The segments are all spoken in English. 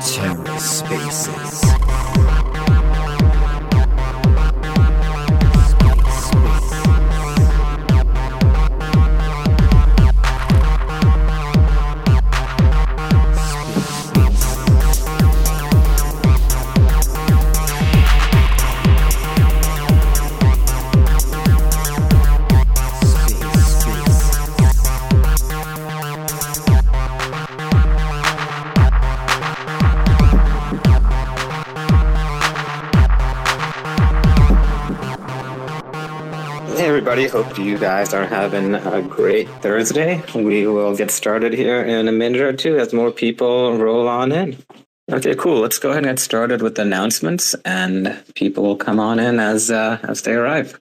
TerraSpaces. Everybody. Hope you guys are having a great Thursday. We will get started here in a minute or two as more people roll on in. Okay, cool. Let's go ahead and get started with the announcements, and people will come on in as uh, as they arrive.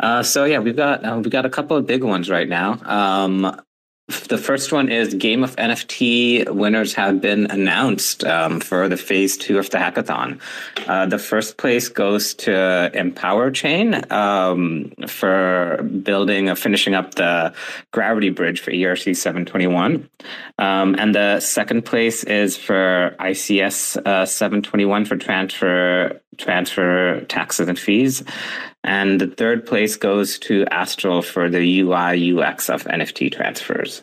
Uh, so yeah, we've got uh, we've got a couple of big ones right now. Um, the first one is Game of NFT winners have been announced um, for the phase two of the hackathon. Uh, the first place goes to Empower Chain um, for building or finishing up the gravity bridge for ERC 721. Um, and the second place is for ICS uh, 721 for transfer transfer taxes and fees. And the third place goes to Astral for the UI UX of NFT transfers.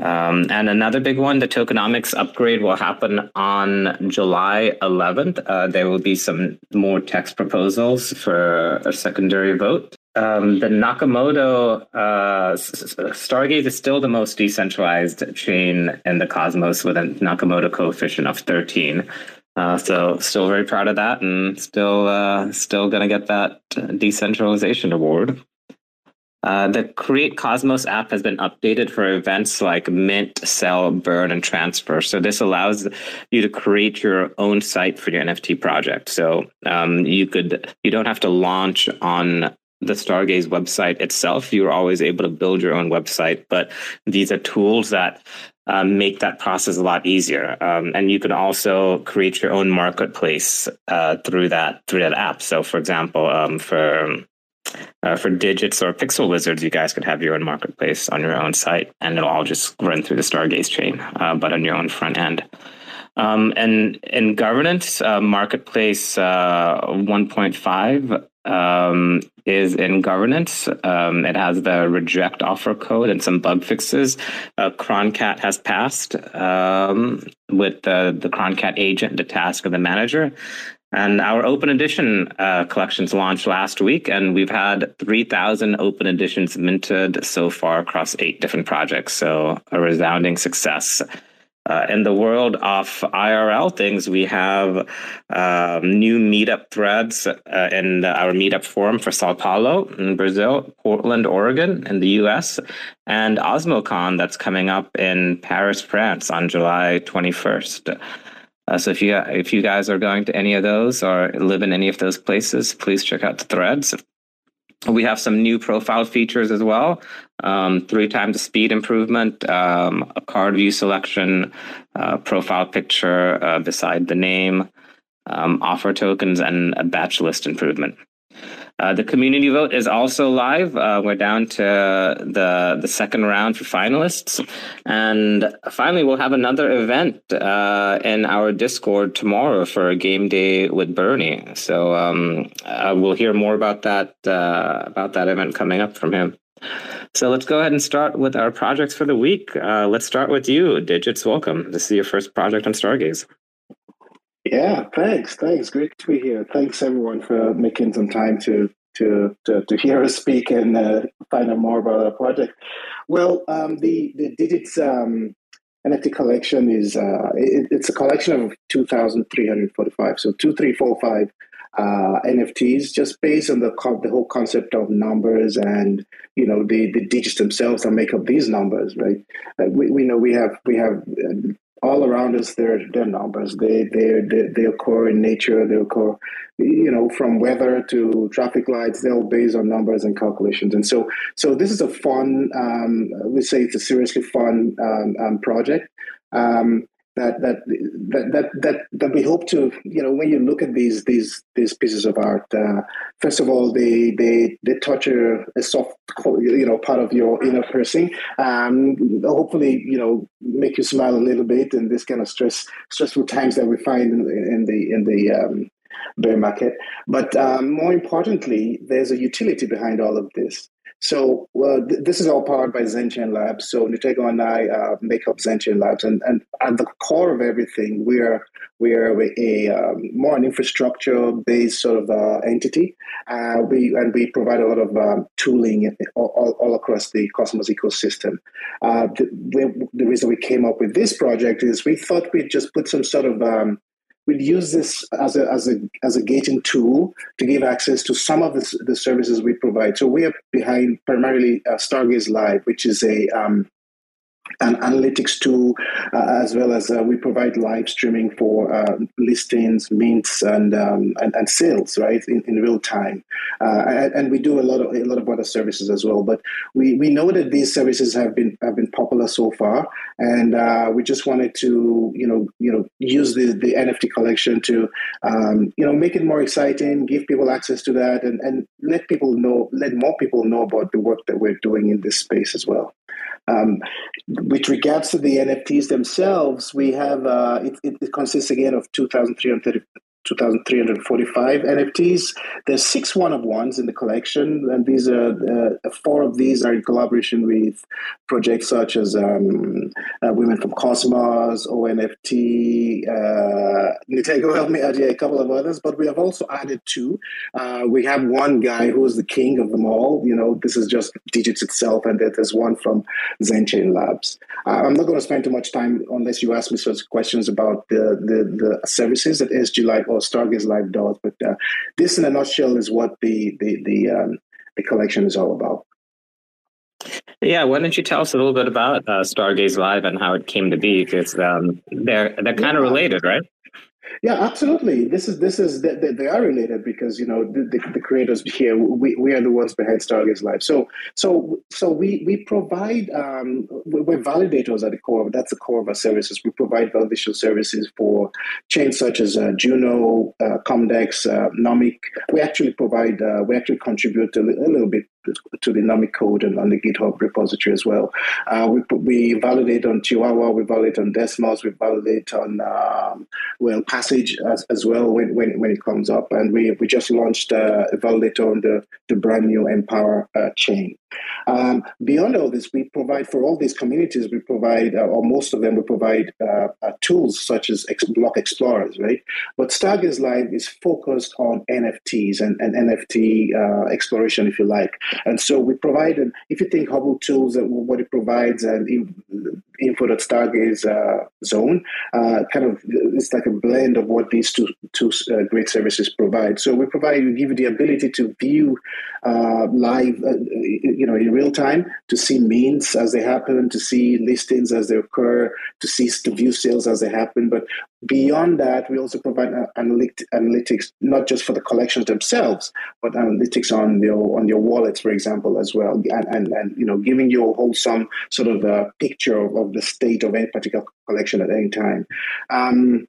Um, and another big one, the tokenomics upgrade will happen on July 11th. Uh, there will be some more text proposals for a secondary vote. Um, the Nakamoto uh, Stargaze is still the most decentralized chain in the Cosmos with a Nakamoto coefficient of 13. Uh, so still very proud of that, and still uh, still going to get that decentralization award. Uh, the Create Cosmos app has been updated for events like mint, sell, burn, and transfer. So this allows you to create your own site for your NFT project. So um, you could you don't have to launch on the Stargaze website itself. You're always able to build your own website, but these are tools that um, make that process a lot easier. Um, and you can also create your own marketplace uh, through that through that app. So, for example, um, for uh, for digits or pixel wizards, you guys could have your own marketplace on your own site, and it'll all just run through the Stargaze chain, uh, but on your own front end. Um, and in governance, uh, Marketplace uh, 1.5 um, is in governance. Um, it has the reject offer code and some bug fixes. Uh, Croncat has passed um, with the, the Croncat agent, the task of the manager. And our open edition uh, collections launched last week, and we've had 3,000 open editions minted so far across eight different projects. So, a resounding success. Uh, in the world of IRL things, we have um, new meetup threads uh, in our meetup forum for Sao Paulo in Brazil, Portland, Oregon in the US, and OsmoCon that's coming up in Paris, France on July 21st. Uh, so if you if you guys are going to any of those or live in any of those places, please check out the threads. We have some new profile features as well. Um, three times the speed improvement, um, a card view selection, uh, profile picture uh, beside the name, um, offer tokens, and a batch list improvement. Uh, the community vote is also live. Uh, we're down to the the second round for finalists, and finally, we'll have another event uh, in our Discord tomorrow for a game day with Bernie. So um, uh, we'll hear more about that about that event coming up from him. So let's go ahead and start with our projects for the week. Uh, let's start with you, Digits. Welcome. This is your first project on Stargaze. Yeah, thanks. Thanks. Great to be here. Thanks everyone for making some time to to to, to hear us speak and uh, find out more about our project. Well, um, the the Digits um, NFT collection is uh, it, it's a collection of two thousand three hundred forty five. So two three four five uh, NFTs, just based on the the whole concept of numbers and you know the the digits themselves that make up these numbers, right? Uh, we, we know we have we have um, all around us they're, they're numbers. They, they they they occur in nature. They occur you know from weather to traffic lights. They're all based on numbers and calculations. And so so this is a fun um, we say it's a seriously fun um, um, project. Um, that that that that that, we hope to you know when you look at these these these pieces of art uh, first of all they they they a, a, soft you know part of your inner person um, hopefully you know make you smile a little bit in this kind of stress stressful times that we find in, in the in the um, bear market. But um, more importantly there's a utility behind all of this so uh, th- this is all powered by ZenChain Labs. So Nitego and I uh, make up ZenChain Labs, and, and at the core of everything, we're we're a um, more an infrastructure based sort of uh, entity. Uh, we and we provide a lot of um, tooling all, all, across the Cosmos ecosystem. Uh, the, the, reason we came up with this project is we thought we'd just put some sort of um, we'd use this as a, as a, as a gating tool to give access to some of the, the services we provide. So we are behind primarily uh, Stargaze Live, which is a um, an analytics tool, uh, as well as uh, we provide live streaming for uh, listings, mints, and, um, and, and sales, right, in, in real time. Uh, and, and, we do a lot of a lot of other services as well. But we, we know that these services have been have been popular so far, and uh, we just wanted to you know you know use the, the NFT collection to um, you know make it more exciting, give people access to that, and, and let people know, let more people know about the work that we're doing in this space as well. Um, with regards to the NFTs themselves, we have uh, it, it, consists again of 2,330 2,345 NFTs. There's six one of ones in the collection, and these are uh, four of these are in collaboration with projects such as um, uh, Women from Cosmos, ONFT, uh, Nitego help me add a couple of others, but we have also added two. Uh, we have one guy who is the king of them all. You know, this is just Digits itself, and there's one from ZenChain Labs. Uh, I'm not going to spend too much time unless you ask me such questions about the, the, the services that SG Live or Stargaze Live does. But uh, this, in a nutshell, is what the the the, um, the collection is all about. Yeah, why don't you tell us a little bit about uh, Stargaze Live and how it came to be? Because um, they're they're kind of related, right? Yeah, absolutely. This is this is they, they are related because you know the, the, creators here we, we are the ones behind Stargaze Live. So so so we we provide um, we're validators at the core. That's the core of our services. We provide validation services for chains such as uh, Juno, uh, Comdex, uh, Nomic. We actually provide uh, we actually contribute a little bit to the Nomic code and on the GitHub repository as well. Uh, we, we validate on Chihuahua, we validate on Desmos, we validate on um, well Passage as, as well when, when, when it comes up, and we we just launched uh, a validator on the, the brand new Empower uh, chain. Um, beyond all this, we provide for all these communities, we provide, uh, or most of them, we provide uh, uh, tools such as ex- block explorers, right? But Stargaze Live is focused on NFTs and, and NFT uh, exploration, if you like. And so we provide, and if you think Hubble Tools, uh, what it provides, and info that Stargaze uh, Zone, kind of, it's like a blend of what these two, two great services provide. So we provide, we give you the ability to view live you know in real time to see means as they happen, to see listings as they occur, to see to view sales as they happen. But beyond that, we also provide analytics not just for the collections themselves, but analytics on your on your wallets, for example, as well, and and, and you know giving you a wholesome sort of a picture of, of the state of any particular collection at any time. Um,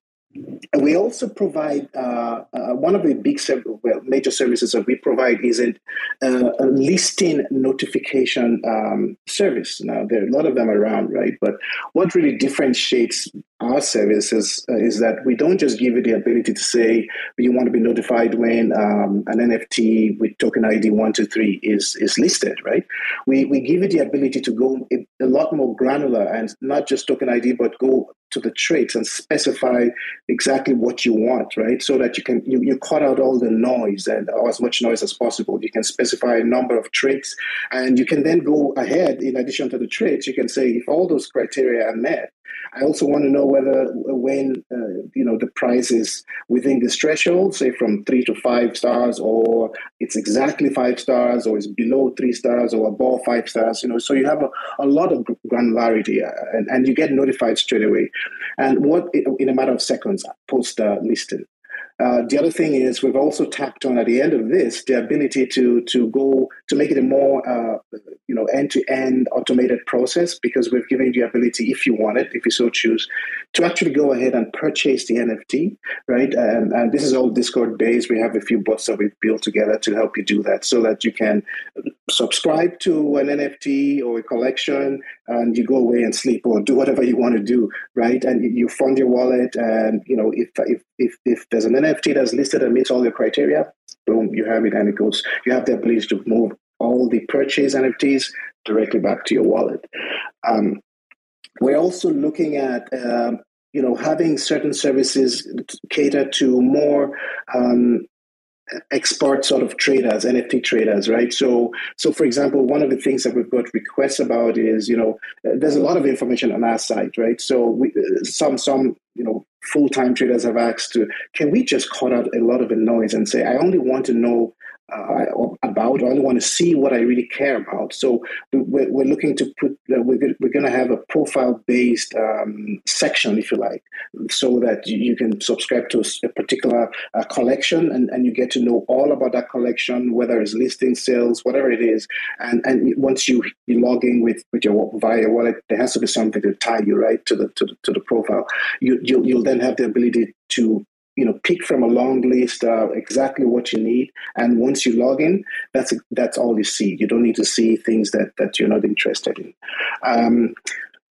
we also provide uh, uh, one of the big well, major services that we provide is a, uh, a listing notification um, service. Now there are a lot of them around, right? But what really differentiates our services uh, is that we don't just give you the ability to say you want to be notified when um, an NFT with token ID one two three is is listed, right? We we give you the ability to go a, lot more granular and not just token ID, but go to the traits and specify exactly what you want, right? So that you can you, you cut out all the noise and as much noise as possible. You can specify a number of traits, and you can then go ahead. In addition to the traits, you can say if all those criteria are met, I also want to know whether when uh, you know the price is within this threshold, say from three to five stars, or it's exactly five stars, or it's below three stars, or above five stars. You know, so you have a, a lot of granularity, uh, and, and you get notified straight away, and what in a matter of seconds post uh, listing. Uh, the other thing is we've also tapped on at the end of this the ability to to go to make it a more uh, you know end to end automated process because we've given you the ability, if you want it, if you so choose, to actually go ahead and purchase the NFT, right? And, and this is all Discord based. We have a few bots that we've built together to help you do that, so that you can subscribe to an NFT or a collection, and you go away and sleep or do whatever you want to do, right? And you fund your wallet, and you know if if if, if there's an NFT that's listed and meets all your criteria, boom, you have it, and it goes. You have the ability to move all the purchase NFTs directly back to your wallet. Um, we're also looking at um, you know having certain services cater to more um, expert sort of traders, NFT traders, right? So, so for example, one of the things that we've got requests about is, you know, there's a lot of information on our site, right? So, we, some some you know full time traders have asked to, can we just cut out a lot of the noise and say, I only want to know uh, about. Or I only want to see what I really care about. So we're, we're looking to put, uh, we're, we're going to have a profile based um, section, if you like, so that you, can subscribe to a particular uh, collection and, and you get to know all about that collection, whether it's listing, sales, whatever it is. And and once you, you log in with, with your via wallet, there has to be something to tie you right to the to the, to the profile. You you'll, you'll then have the ability to you know pick from a long list uh, exactly what you need. And once you log in that's that's all you see. You don't need to see things that that you're not interested in. Um,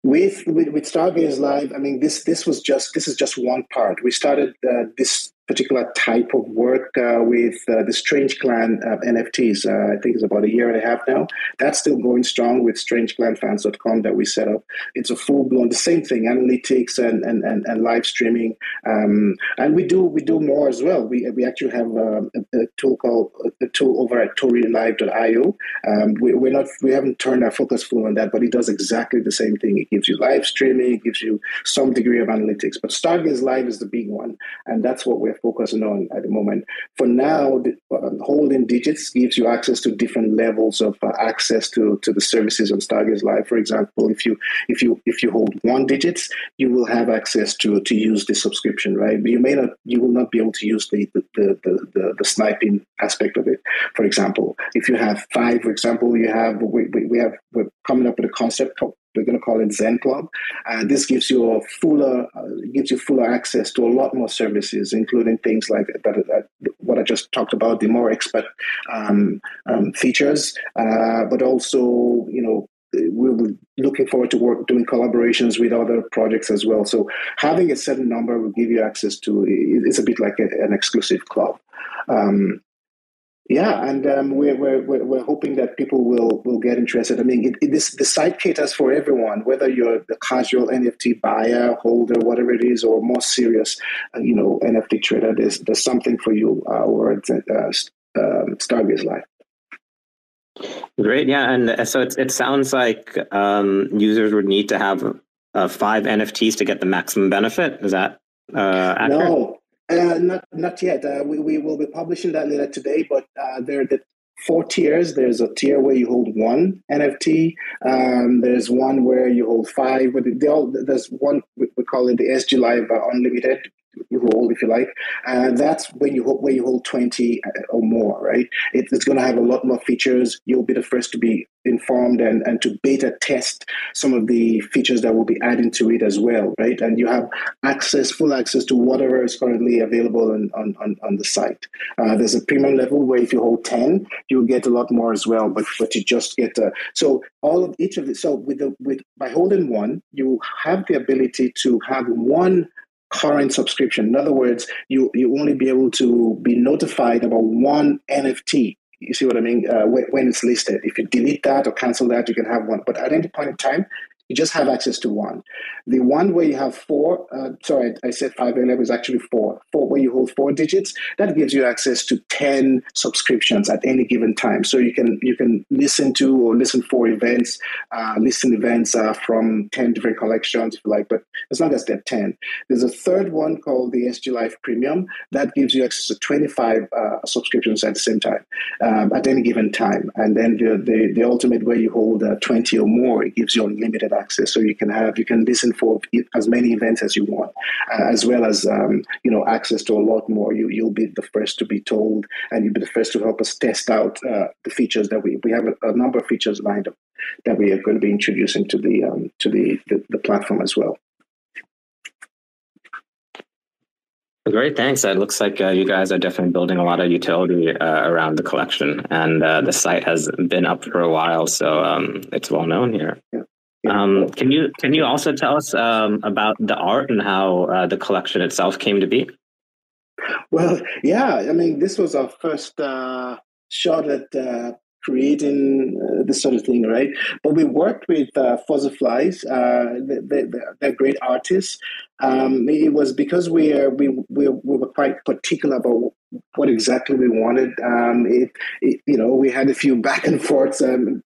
with, with with stargaze live i mean this this was just this is just one part. We started uh, this particular type of work uh, with uh, the Strange Clan uh, NFTs. Uh, I think it's about a year and a half now. That's still going strong with StrangeClanFans.com that we set up. It's a full blown the same thing, analytics and and, and, and live streaming, um, and we do we do more as well. We we actually have uh, a, a tool called a tool over at ToriLive.io. Um, we, we're not we haven't turned our focus full on that, but it does exactly the same thing. It gives you live streaming, it gives you some degree of analytics. But Stargaze Live is the big one, and that's what we're focusing on at the moment. For now, the, uh, holding digits gives you access to different levels of uh, access to, to the services on Stargaze Live. For example, if you if you if you hold one digits, you will have access to to use the subscription, right? But you may not you will not be able to use the the, the, the, the sniping aspect of it. For example, if you have five, for example, you have we, we have we're coming up with a concept we're going to call it Zen Club. And this gives you a fuller, uh, gives you fuller access to a lot more services, including things like that, what I just talked about, the more expert um, um, features, uh, but also, you know, we're looking forward to work doing collaborations with other projects as well. So having a certain number will give you access to. It's a bit like a, an exclusive club. Um, yeah, and um, we're, we're, we're hoping that people will will get interested. I mean, it, it, this, the site caters for everyone, whether you're the casual NFT buyer, holder, whatever it is, or more serious, uh, you know, NFT trader. There's there's something for you uh, over at uh, um, Stargaze Live. Great, yeah, and uh, so it it sounds like um, users would need to have uh, five NFTs to get the maximum benefit. Is that uh, accurate? No, uh, not not yet. Uh, we, we will be publishing that later today, but uh, there are the four tiers. There's a tier where you hold one NFT. Um, there's one where you hold five. But all, there's one we, we call it the SG Live uh, Unlimited, role, if you like. And that's when you hold, where you hold 20 uh, or more, right? It, it's going to have a lot more features. You'll be the first to be informed and, and to beta test some of the features that will be adding to it as well, right? And you have access, full access to whatever is currently available on, on, on, on the site. Uh, there's a premium level where if you hold 10, you'll get a lot more as well, but, but you just get, a, so all of each of the, so with the, with, by holding one, you have the ability to have one current subscription. In other words, you you only be able to be notified about one NFT. You see what I mean? Uh, when, when, it's listed. If you delete that or cancel that, you can have one. But at any point in time, you just have access to one. The one where you have four, uh, sorry, I said five earlier, is actually four. Four where you hold four digits, that gives you access to 10 subscriptions at any given time. So you can you can listen to or listen for events, uh, listen events uh, from 10 different collections, if you like, but as long as they're 10. There's a third one called the SG Live Premium that gives you access to 25 uh, subscriptions at the same time, um, at any given time. And then the, the, the ultimate where you hold uh, 20 or more, it gives you unlimited access. So you can have you can listen for as many events as you want, uh, as well as um, you know access to a lot more. You you'll be the first to be told, and you'll be the first to help us test out uh, the features that we we have a, a, number of features lined up that we are going to be introducing to the um, to the, the the platform as well. Great, thanks. It looks like uh, you guys are definitely building a lot of utility uh, around the collection, and uh, the site has been up for a while, so um, it's well known here. Yeah. Um, can you can you also tell us um, about the art and how uh, the collection itself came to be? Well, yeah, I mean, this was our first uh, shot at uh, creating uh, this sort of thing, right? But we worked with uh, Fuzziflies. Uh, they, are great artists. Um, it was because we, are, we, we, we were quite particular about what exactly we wanted. Um, it, it, you know, we had a few back and forths, um,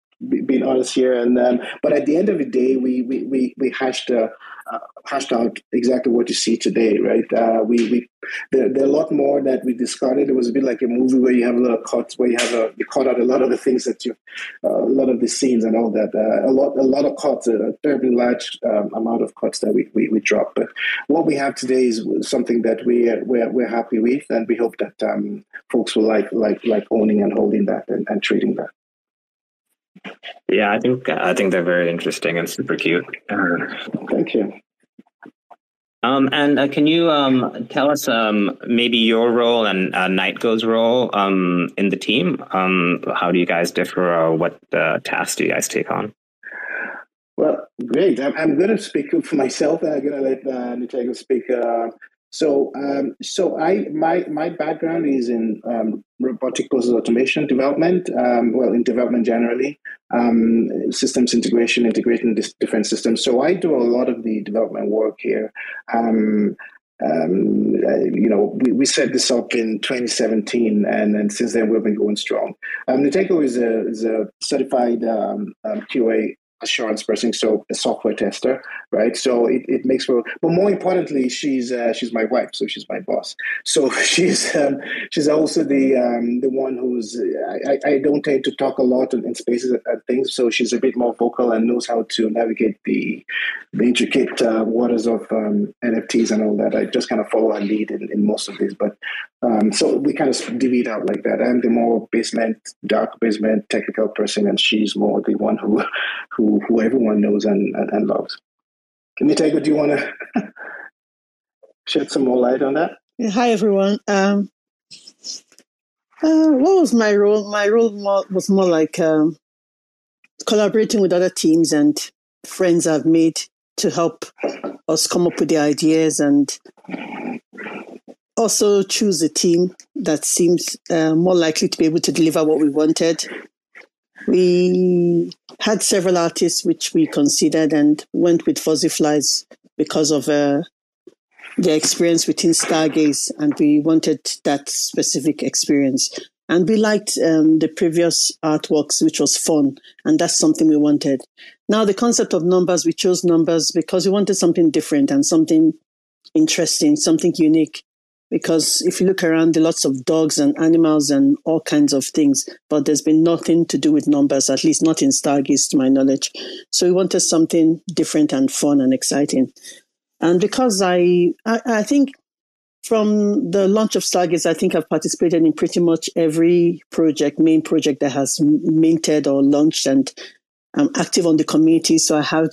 being honest here, and but at the end of the day, we we we, we hashed a, uh, hashed out exactly what you see today, right? Uh, we we there, there, are a lot more that we discarded. It was a bit like a movie where you have a lot of cuts, where you have a you cut out a lot of the things that you, uh, a lot of the scenes and all that. Uh, a lot a lot of cuts, a terribly large um, amount of cuts that we, we we drop. But what we have today is something that we we're we're happy with, and we hope that um, folks will like like like owning and holding that and, and treating that. Yeah, I think I think they're very interesting and super cute. Thank you. Um, and uh, can you um, tell us um, maybe your role and uh, Nitego's role um, in the team? Um, how do you guys differ, or what uh, tasks do you guys take on? Well, great. I'm, I'm going to speak for myself, and I'm going to let uh, Nitego speak uh, so, um, so I my my background is in um, robotic process automation development. Um, well, in development generally, um, systems integration, integrating different systems. So I do a lot of the development work here. Um, um, uh, you know, we, we set this up in 2017, and, since then we've been going strong. Um, Nitego is a is a certified um, um, QA assurance person, so a software tester, right? So it, it makes for, but more importantly, she's uh, she's my wife, so she's my boss. So she's um, she's also the um, the one who's I, I don't tend to talk a lot in, in spaces and things, so she's a bit more vocal and knows how to navigate the the intricate uh, waters of um, NFTs and all that. I just kind of follow her lead in, in most of these, but um, so we kind of divvy it out like that. I'm the more basement, dark basement technical person, and she's more the one who who who everyone knows and, and, and loves. Can you take it? Do you want to shed some more light on that? Hi, everyone. Um, uh, what was my role? My role more, was more like um, collaborating with other teams and friends I've made to help us come up with the ideas and also choose a team that seems uh, more likely to be able to deliver what we wanted. We had several artists which we considered and went with Fuzziflies because of uh, their experience within Stargaze, and we wanted that specific experience. And we liked um, the previous artworks, which was fun, and that's something we wanted. Now, the concept of numbers, we chose numbers because we wanted something different and something interesting, something unique because if you look around, there are lots of dogs and animals and all kinds of things, but there's been nothing to do with numbers, at least not in Stargaze, to my knowledge. So we wanted something different and fun and exciting. And because I, I, I think from the launch of Stargaze, I think I've participated in pretty much every project, main project that has minted or launched, and I'm active on the community. So I have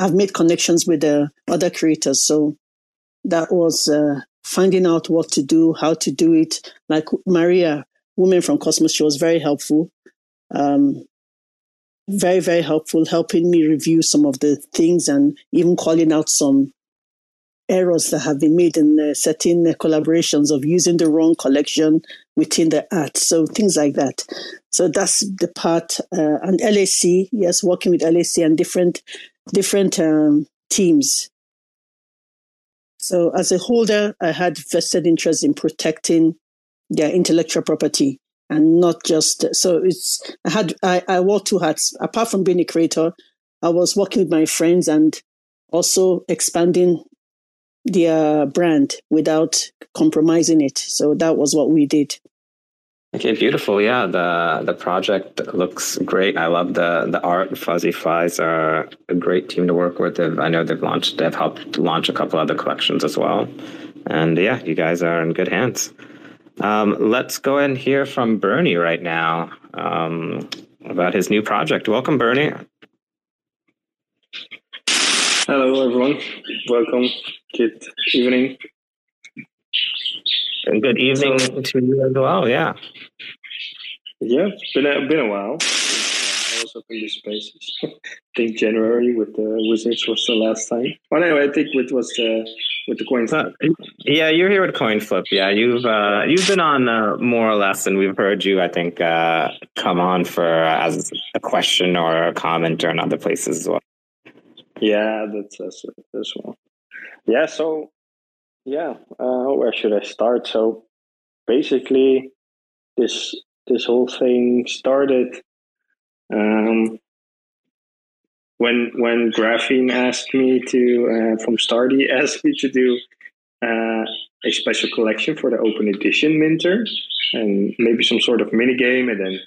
I've made connections with the other creators. So that was uh, finding out what to do, how to do it. Like Maria, woman from Cosmos, she was very helpful. Um, very, very helpful, helping me review some of the things and even calling out some errors that have been made in uh, certain collaborations of using the wrong collection within the art. So things like that. So that's the part. Uh, and LAC, yes, working with LAC and different different um, teams so as a holder, I had vested interest in protecting their intellectual property and not just so it's I had I, I wore two hats. Apart from being a creator, I was working with my friends and also expanding their brand without compromising it. So that was what we did. Okay, beautiful. Yeah, the the project looks great. I love the the art. Fuzzy Flies are a great team to work with. They've, I know they've launched, they've helped launch a couple other collections as well. And yeah, you guys are in good hands. Um, let's go and hear from Bernie right now um, about his new project. Welcome, Bernie. Hello, everyone. Welcome. Good evening. And good evening to you as well. Yeah. Yeah, it's been a, been a while. I was up in the spaces. I think January with the Wizards was the last time. Oh no, I think it was the with the coin flip. Uh, yeah, you're here with coin flip. Yeah, you've uh, you've been on uh, more or less, and we've heard you. I think uh, come on for uh, as a question or a comment or in other places as well. Yeah, that's that's as well. Yeah, so yeah, uh, where should I start? So basically, this this whole thing started um, when when Graphene asked me to uh, from Stardy asked me to do uh, a special collection for the open edition minter and maybe some sort of mini game, and then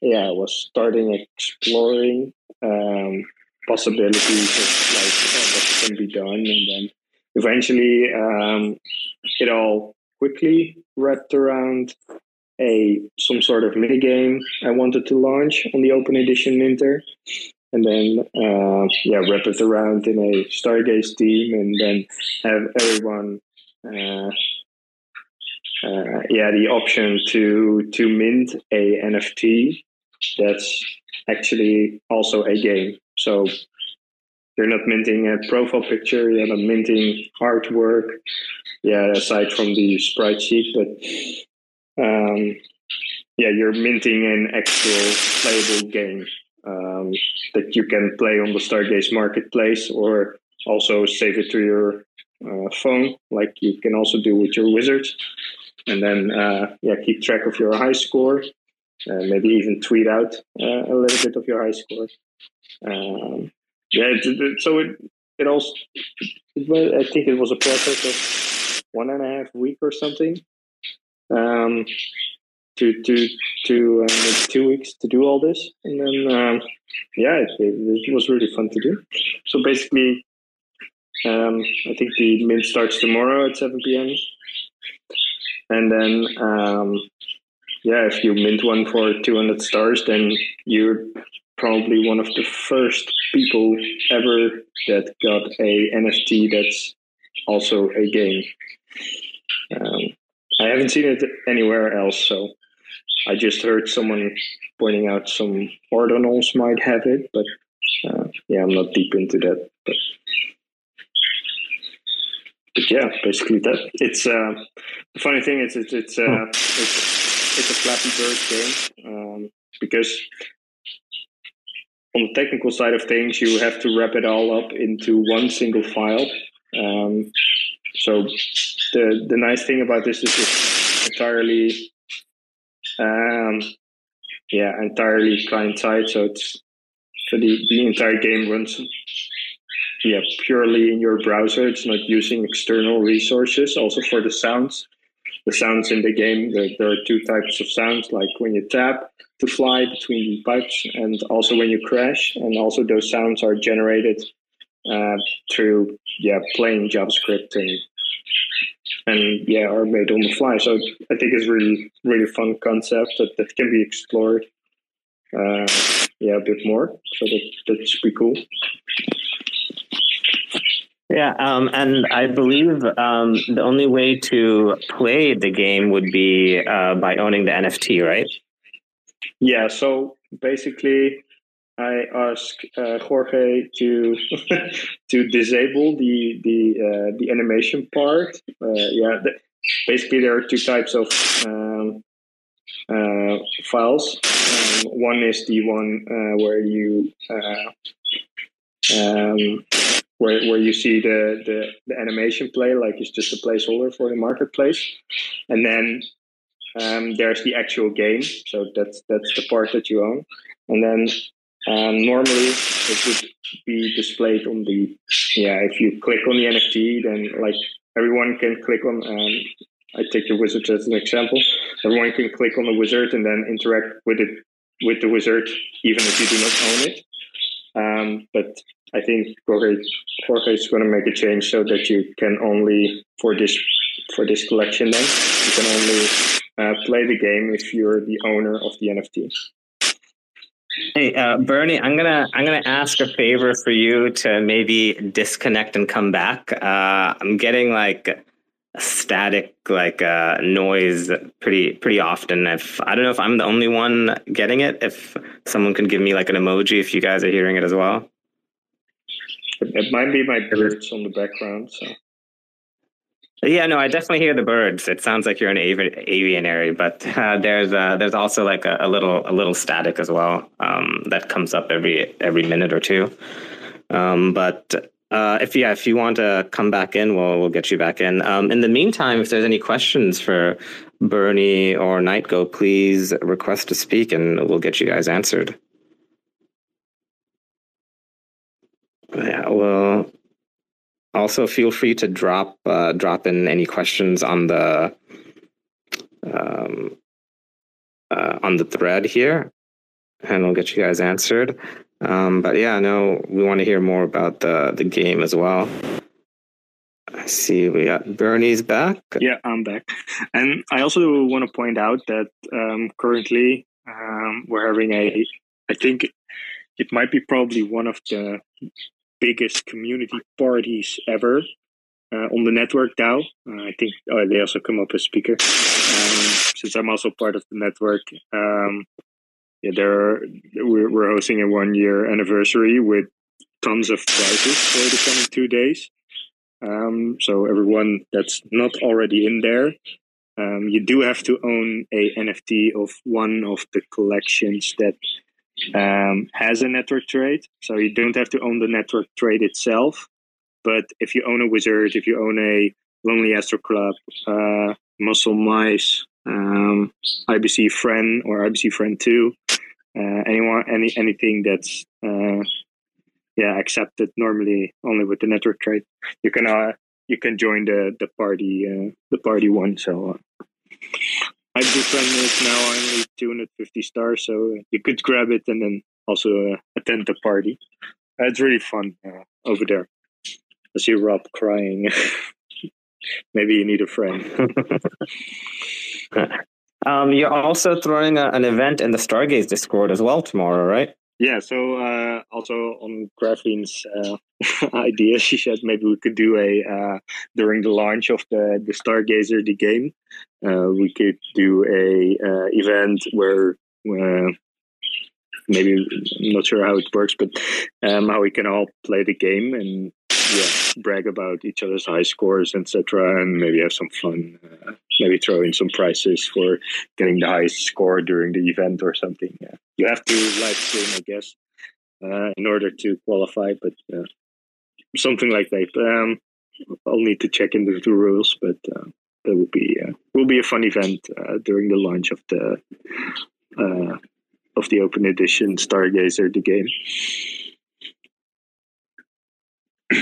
yeah, I was starting exploring um, possibilities of like oh, what can be done, and then eventually um, it all quickly wrapped around a some sort of mini game I wanted to launch on the Open Edition Minter, and then uh, yeah, wrap it around in a Stargaze team, and then have everyone. Uh, uh, yeah, the option to to mint a NFT that's actually also a game. So you're not minting a profile picture, you're not minting artwork. Yeah, aside from the sprite sheet, but um, yeah, you're minting an actual playable game um, that you can play on the Stargaze marketplace or also save it to your uh, phone, like you can also do with your wizards. And then, uh, yeah, keep track of your high score. Uh, maybe even tweet out uh, a little bit of your high score. Um, yeah, it, it, so it it also it, I think it was a process of one and a half week or something um, to to to uh, two weeks to do all this, and then um, yeah, it, it, was really fun to do. So basically, um, I think the mint starts tomorrow at seven p.m. And then um, yeah, if you mint one for two hundred stars, then you're probably one of the first people ever that got a NFT that's also a game. Um, I haven't seen it anywhere else, so I just heard someone pointing out some ordinals might have it, but uh, yeah, I'm not deep into that. But, but yeah, basically that. It's uh, the funny thing is it's it's, uh, hmm. it's, it's a Flappy Bird game um, because on the technical side of things, you have to wrap it all up into one single file. Um, so the the nice thing about this is it's entirely, um, yeah, entirely client side. So it's so the the entire game runs, yeah, purely in your browser. It's not using external resources. Also for the sounds, the sounds in the game. There, there are two types of sounds, like when you tap to fly between the pipes, and also when you crash. And also those sounds are generated uh, through yeah playing JavaScript and and yeah are made on the fly. So I think it's really really fun concept that, that can be explored. Uh, yeah, a bit more. So that that should be cool. Yeah, um, and I believe um, the only way to play the game would be uh, by owning the NFT, right? Yeah. So basically, I ask uh, Jorge to to disable the the uh, the animation part. Uh, yeah, basically there are two types of um, uh, files. Um, one is the one uh, where you uh, um, where where you see the, the the animation play, like it's just a placeholder for the marketplace, and then um, there's the actual game. So that's that's the part that you own, and then um, normally, it would be displayed on the yeah. If you click on the NFT, then like everyone can click on um, I take the wizard as an example. Everyone can click on the wizard and then interact with it with the wizard, even if you do not own it. Um, but I think Jorge, Jorge is going to make a change so that you can only for this for this collection. Then you can only uh, play the game if you're the owner of the NFT. Hey, uh, Bernie, I'm gonna I'm gonna ask a favor for you to maybe disconnect and come back. Uh, I'm getting like static like uh, noise pretty pretty often. If I don't know if I'm the only one getting it, if someone can give me like an emoji if you guys are hearing it as well. It might be my birds on the background. So. Yeah, no, I definitely hear the birds. It sounds like you're an avi- avianary, but uh, there's uh, there's also like a, a, little a little static as well um, that comes up every every minute or two. Um, but uh, if yeah, if you want to come back in, we'll we'll get you back in. Um, in the meantime, if there's any questions for Bernie or Nitego, please request to speak, and we'll get you guys answered. Yeah, well, also feel free to drop uh, drop in any questions on the um, uh, on the thread here, and we'll get you guys answered. Um, but yeah, no, we want to hear more about the the game as well. I see we got Bernie's back. Yeah, I'm back, and I also want to point out that um, currently um, we're having a. I think it might be probably one of the biggest community parties ever uh, on the network DAO. Uh, I think oh, they also come up as speaker. Um, since I'm also part of the network, um, yeah, there are, we're, we're hosting a one year anniversary with tons of prizes for the coming two days. Um, so everyone that's not already in there, um, you do have to own a NFT of one of the collections that um, has a network trade. So you don't have to own the network trade itself. But if you own a wizard, if you own a Lonely Astro Club, uh, Muscle Mice, um, IBC Friend or IBC Friend Two, uh, anyone, any anything that's uh, yeah accepted normally only with the network trade, you can uh, you can join the the party uh, the party one. So uh, friend is now only 250 stars, so you could grab it and then also uh, attend the party. Uh, it's really fun uh, over there. I see Rob crying. Maybe you need a friend. um, you're also throwing a, an event in the Stargaze Discord as well tomorrow, right? Yeah, so uh, also on Graphene's uh, idea, she said maybe we could do a uh, during the launch of the the Stargazer the game, uh, we could do a uh, event where uh, maybe I'm not sure how it works, but um, how we can all play the game and yeah, brag about each other's high scores, etc., and maybe have some fun. Uh, maybe throw in some prizes for getting the highest score during the event or something. Yeah. You have to live stream, I guess, uh, in order to qualify, but uh, something like that. Um, I'll need to check into the rules, but uh, that will be uh, will be a fun event uh, during the launch of the of the open edition Stargazer the game.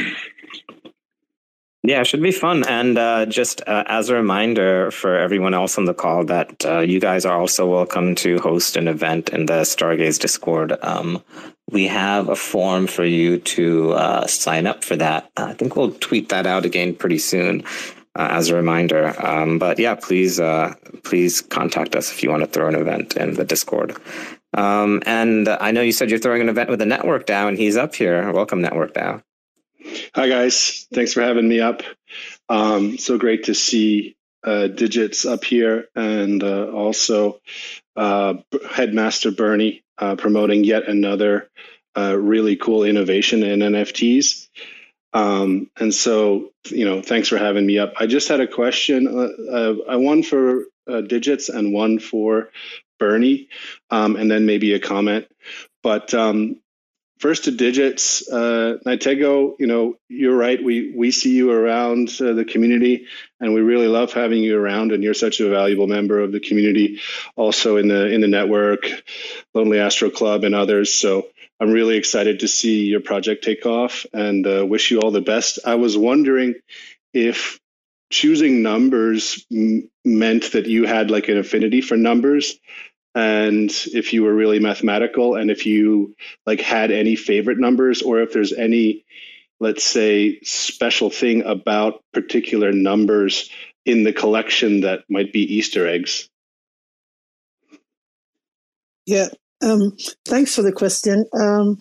Yeah, it should be fun. And uh, just uh, as a reminder for everyone else on the call that uh, you guys are also welcome to host an event in the Stargaze Discord. Um, we have a form for you to uh, sign up for that. I think we'll tweet that out again pretty soon. Uh, as a reminder, um, but yeah, please, uh, please contact us if you want to throw an event in the Discord. Um, and I know you said you're throwing an event with the Network DAO, and he's up here. Welcome, Network DAO. Hi, guys. Thanks for having me up. Um, so great to see uh, Digits up here and uh, also uh, Headmaster Bernie uh, promoting yet another uh, really cool innovation in NFTs. Um, and so, you know, thanks for having me up. I just had a question, uh, one for Digits and one for Bernie, um, and then maybe a comment. But um, first to digits uh, nitego you know you're right. We we see you around uh, the community and we really love having you around and you're such a valuable member of the community also in the in the network lonely astro club and others. So i'm really excited to see your project take off and uh, wish you all the best. I was wondering if choosing numbers m- meant that you had like an affinity for numbers and if you were really mathematical and if you like had any favorite numbers or if there's any let's say special thing about particular numbers in the collection that might be easter eggs. Yeah um, thanks for the question. Um,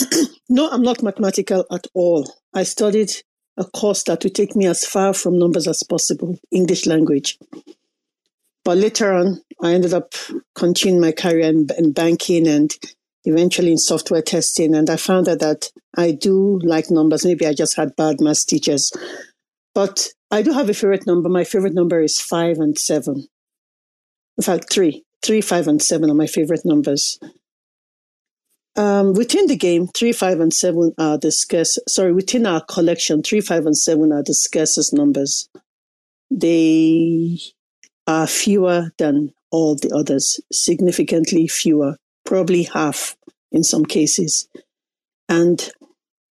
no i'm not mathematical at all. I studied a course that would take me as far from numbers as possible english language but later on, I ended up continuing my career in, in banking and eventually in software testing. And I found out that I do like numbers. Maybe I just had bad math teachers. But I do have a favorite number. My favorite number is five and seven. In fact, three. Three, five, and seven are my favorite numbers. Um, within the game, three, five, and seven are the scarce. Sorry, within our collection, three, five, and seven are the scarcest numbers. They are fewer than all the others, significantly fewer, probably half in some cases. And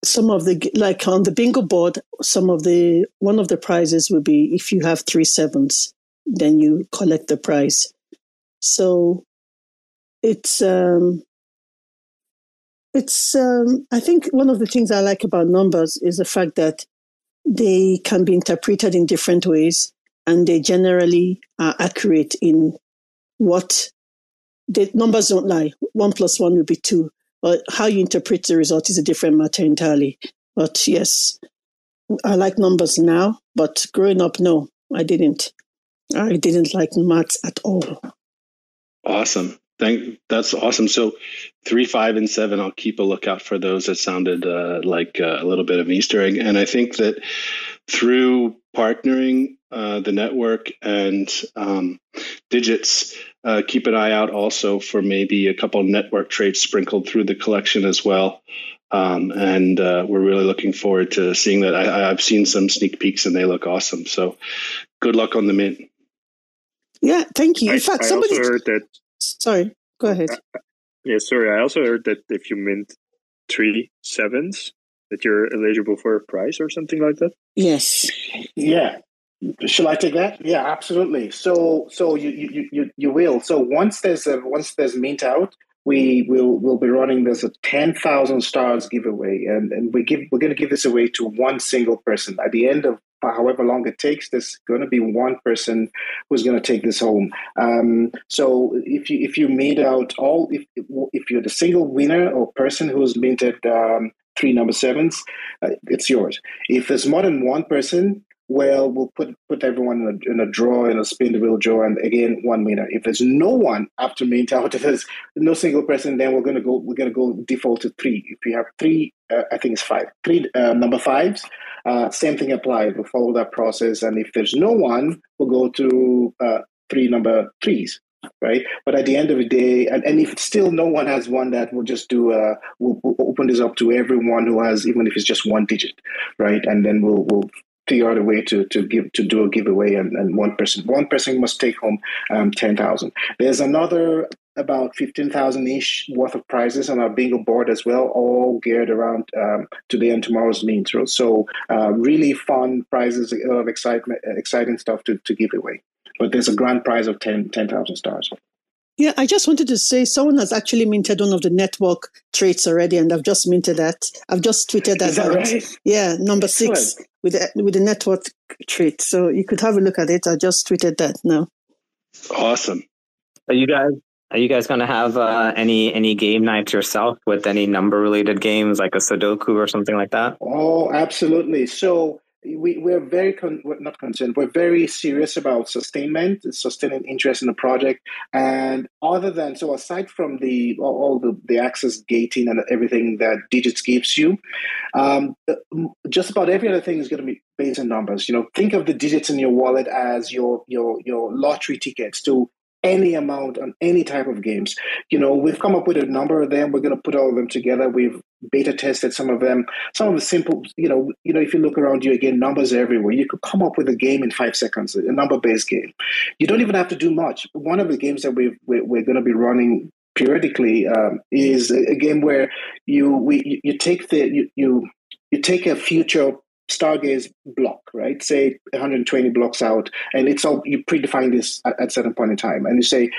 some of the, like on the bingo board, some of the, one of the prizes would be if you have three sevens, then you collect the prize. So it's, um, it's, um, I think one of the things I like about numbers is the fact that they can be interpreted in different ways and they generally are accurate in what the numbers don't lie. One plus one will be two, but how you interpret the result is a different matter entirely. But yes, I like numbers now, but growing up, no, I didn't. I didn't like maths at all. Awesome. Thank that's awesome. So three, five, and seven. I'll keep a lookout for those. That sounded uh, like uh, a little bit of an Easter egg, and I think that through partnering uh, the network and um, digits, uh, keep an eye out also for maybe a couple network traits sprinkled through the collection as well. Um, and uh, we're really looking forward to seeing that. I, have seen some sneak peeks and they look awesome. So good luck on the mint. Yeah, thank you. In I, fact, I somebody. also heard that. Sorry, go ahead. Uh, yeah, sorry. I also heard that if you mint three sevens, that you're eligible for a prize or something like that. Yes. Yeah. Shall I take that? Yeah, absolutely. So, so you you you, you will. So once there's a once there's mint out, we will will be running this a ten thousand stars giveaway, and and we give we're going to give this away to one single person at the end of however long it takes. There's going to be one person who's going to take this home. Um, so if you if you made out all if if you're the single winner or person who's minted um, three number sevens, uh, it's yours. If there's more than one person, well, we'll put put everyone in a, in a draw, in a spin the wheel draw, and again, one winner. If there's no one after main out, if there's no single person, then we're gonna go. We're gonna go default to three. If you have three, uh, I think it's five. Three uh, number fives. Uh, same thing applies. We'll follow that process, and if there's no one, we'll go to uh, three number threes right? But at the end of the day, and, and if still no one has one that, we'll just do, uh, we'll, we'll, open this up to everyone who has, even if it's just one digit, right? And then we'll, we'll figure out a way to, to give, to do a giveaway and, and one person, one person must take home um, 10,000. There's another about 15,000 ish worth of prizes on our bingo board as well, all geared around um, today and tomorrow's mint. So, uh, really fun prizes, a lot of excitement, exciting stuff to, to give away but there's a grand prize of 10,000 10, stars. Yeah, I just wanted to say someone has actually minted one of the network traits already, and I've just minted that. I've just tweeted that, that right? Yeah, number six with the, with the network trait. So you could have a look at it. I just tweeted that now. Awesome. Are you guys are you guys going to have uh, any any game nights yourself with any number related games like a Sudoku or something like that? Oh, absolutely. So we, we're very con- we're not concerned we're very serious about sustainment sustaining interest in the project. And other than so aside from the all the, the access gating and everything that digits gives you um, just about every other thing is going to be based on numbers. You know think of the digits in your wallet as your your your lottery tickets to any amount on any type of games. You know, we've come up with a number of them. We're going to put all of them together. We've beta tested some of them. Some of the simple, you know, you know, if you look around you again, numbers everywhere. You could come up with a game in five seconds, a number-based game. You don't even have to do much. One of the games that we we're, we're going to be running periodically um, is a game where you we you take the you, you you take a future Stargaze block, right? Say 120 blocks out, and it's all you predefine this at, at certain point in time, and you say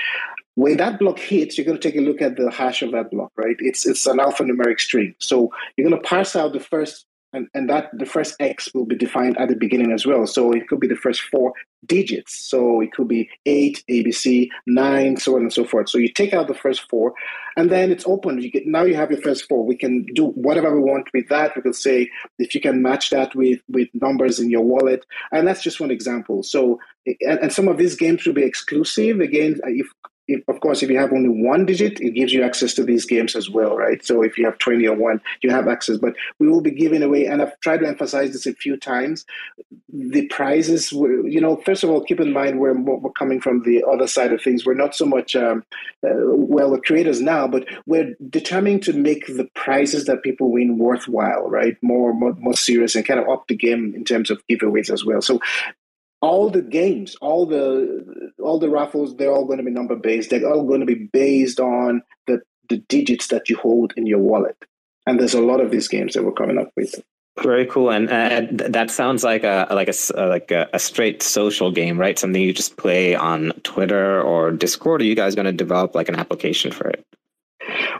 when that block hits, you're going to take a look at the hash of that block, right? It's it's an alphanumeric string, so you're going to parse out the first and, and that the first X will be defined at the beginning as well. So it could be the first four digits. So it could be eight, ABC, nine, so on and so forth. So you take out the first four, and then it's open. You get now you have your first four. We can do whatever we want with that. We can say if you can match that with with numbers in your wallet, and that's just one example. So and, and some of these games will be exclusive. Again, if if, of course, if you have only one digit, it gives you access to these games as well, right? So if you have 20 or one, you have access. But we will be giving away, and I've tried to emphasize this a few times, the prizes, were, you know, first of all, keep in mind we're, we're coming from the other side of things. We're not so much, um, uh, well, we're creators now, but we're determined to make the prizes that people win worthwhile, right? More, more, more serious and kind of up the game in terms of giveaways as well. So all the games, all the all the raffles, they're all going to be number based. They're all going to be based on the the digits that you hold in your wallet. And there's a lot of these games that we're coming up with. Very cool, and uh, that sounds like a like a like a, a, straight social game, right? Something you just play on Twitter or Discord. Are you guys going to develop like an application for it?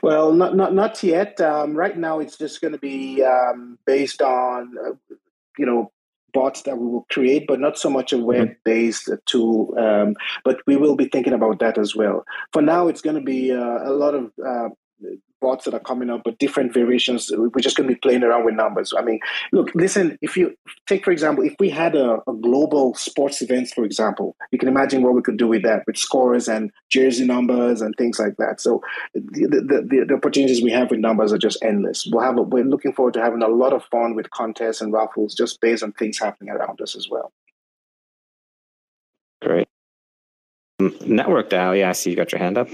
Well, not not not yet. Um, right now, it's just going to be um, based on uh, you know bots that we will create, but not so much a mm-hmm. web-based tool. Um, but we will be thinking about that as well. For now, it's going to be uh, a lot of uh, bots that are coming up, but different variations. We're just going to be playing around with numbers. I mean, look, listen, if you take, for example, if we had a, a, global sports events, for example, you can imagine what we could do with that, with scores and jersey numbers and things like that. So the, the, the, the opportunities we have with numbers are just endless. We'll have a, we're looking forward to having a lot of fun with contests and raffles just based on things happening around us as well. Great. Network DAO, yeah, I see you got your hand up.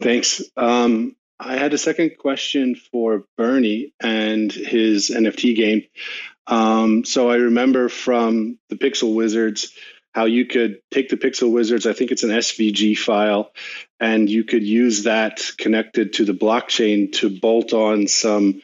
Thanks. Um, I had a second question for Bernie and his NFT game. Um, so I remember from the Pixel Wizards how you could take the Pixel Wizards, I think it's an SVG file, and you could use that connected to the blockchain to bolt on some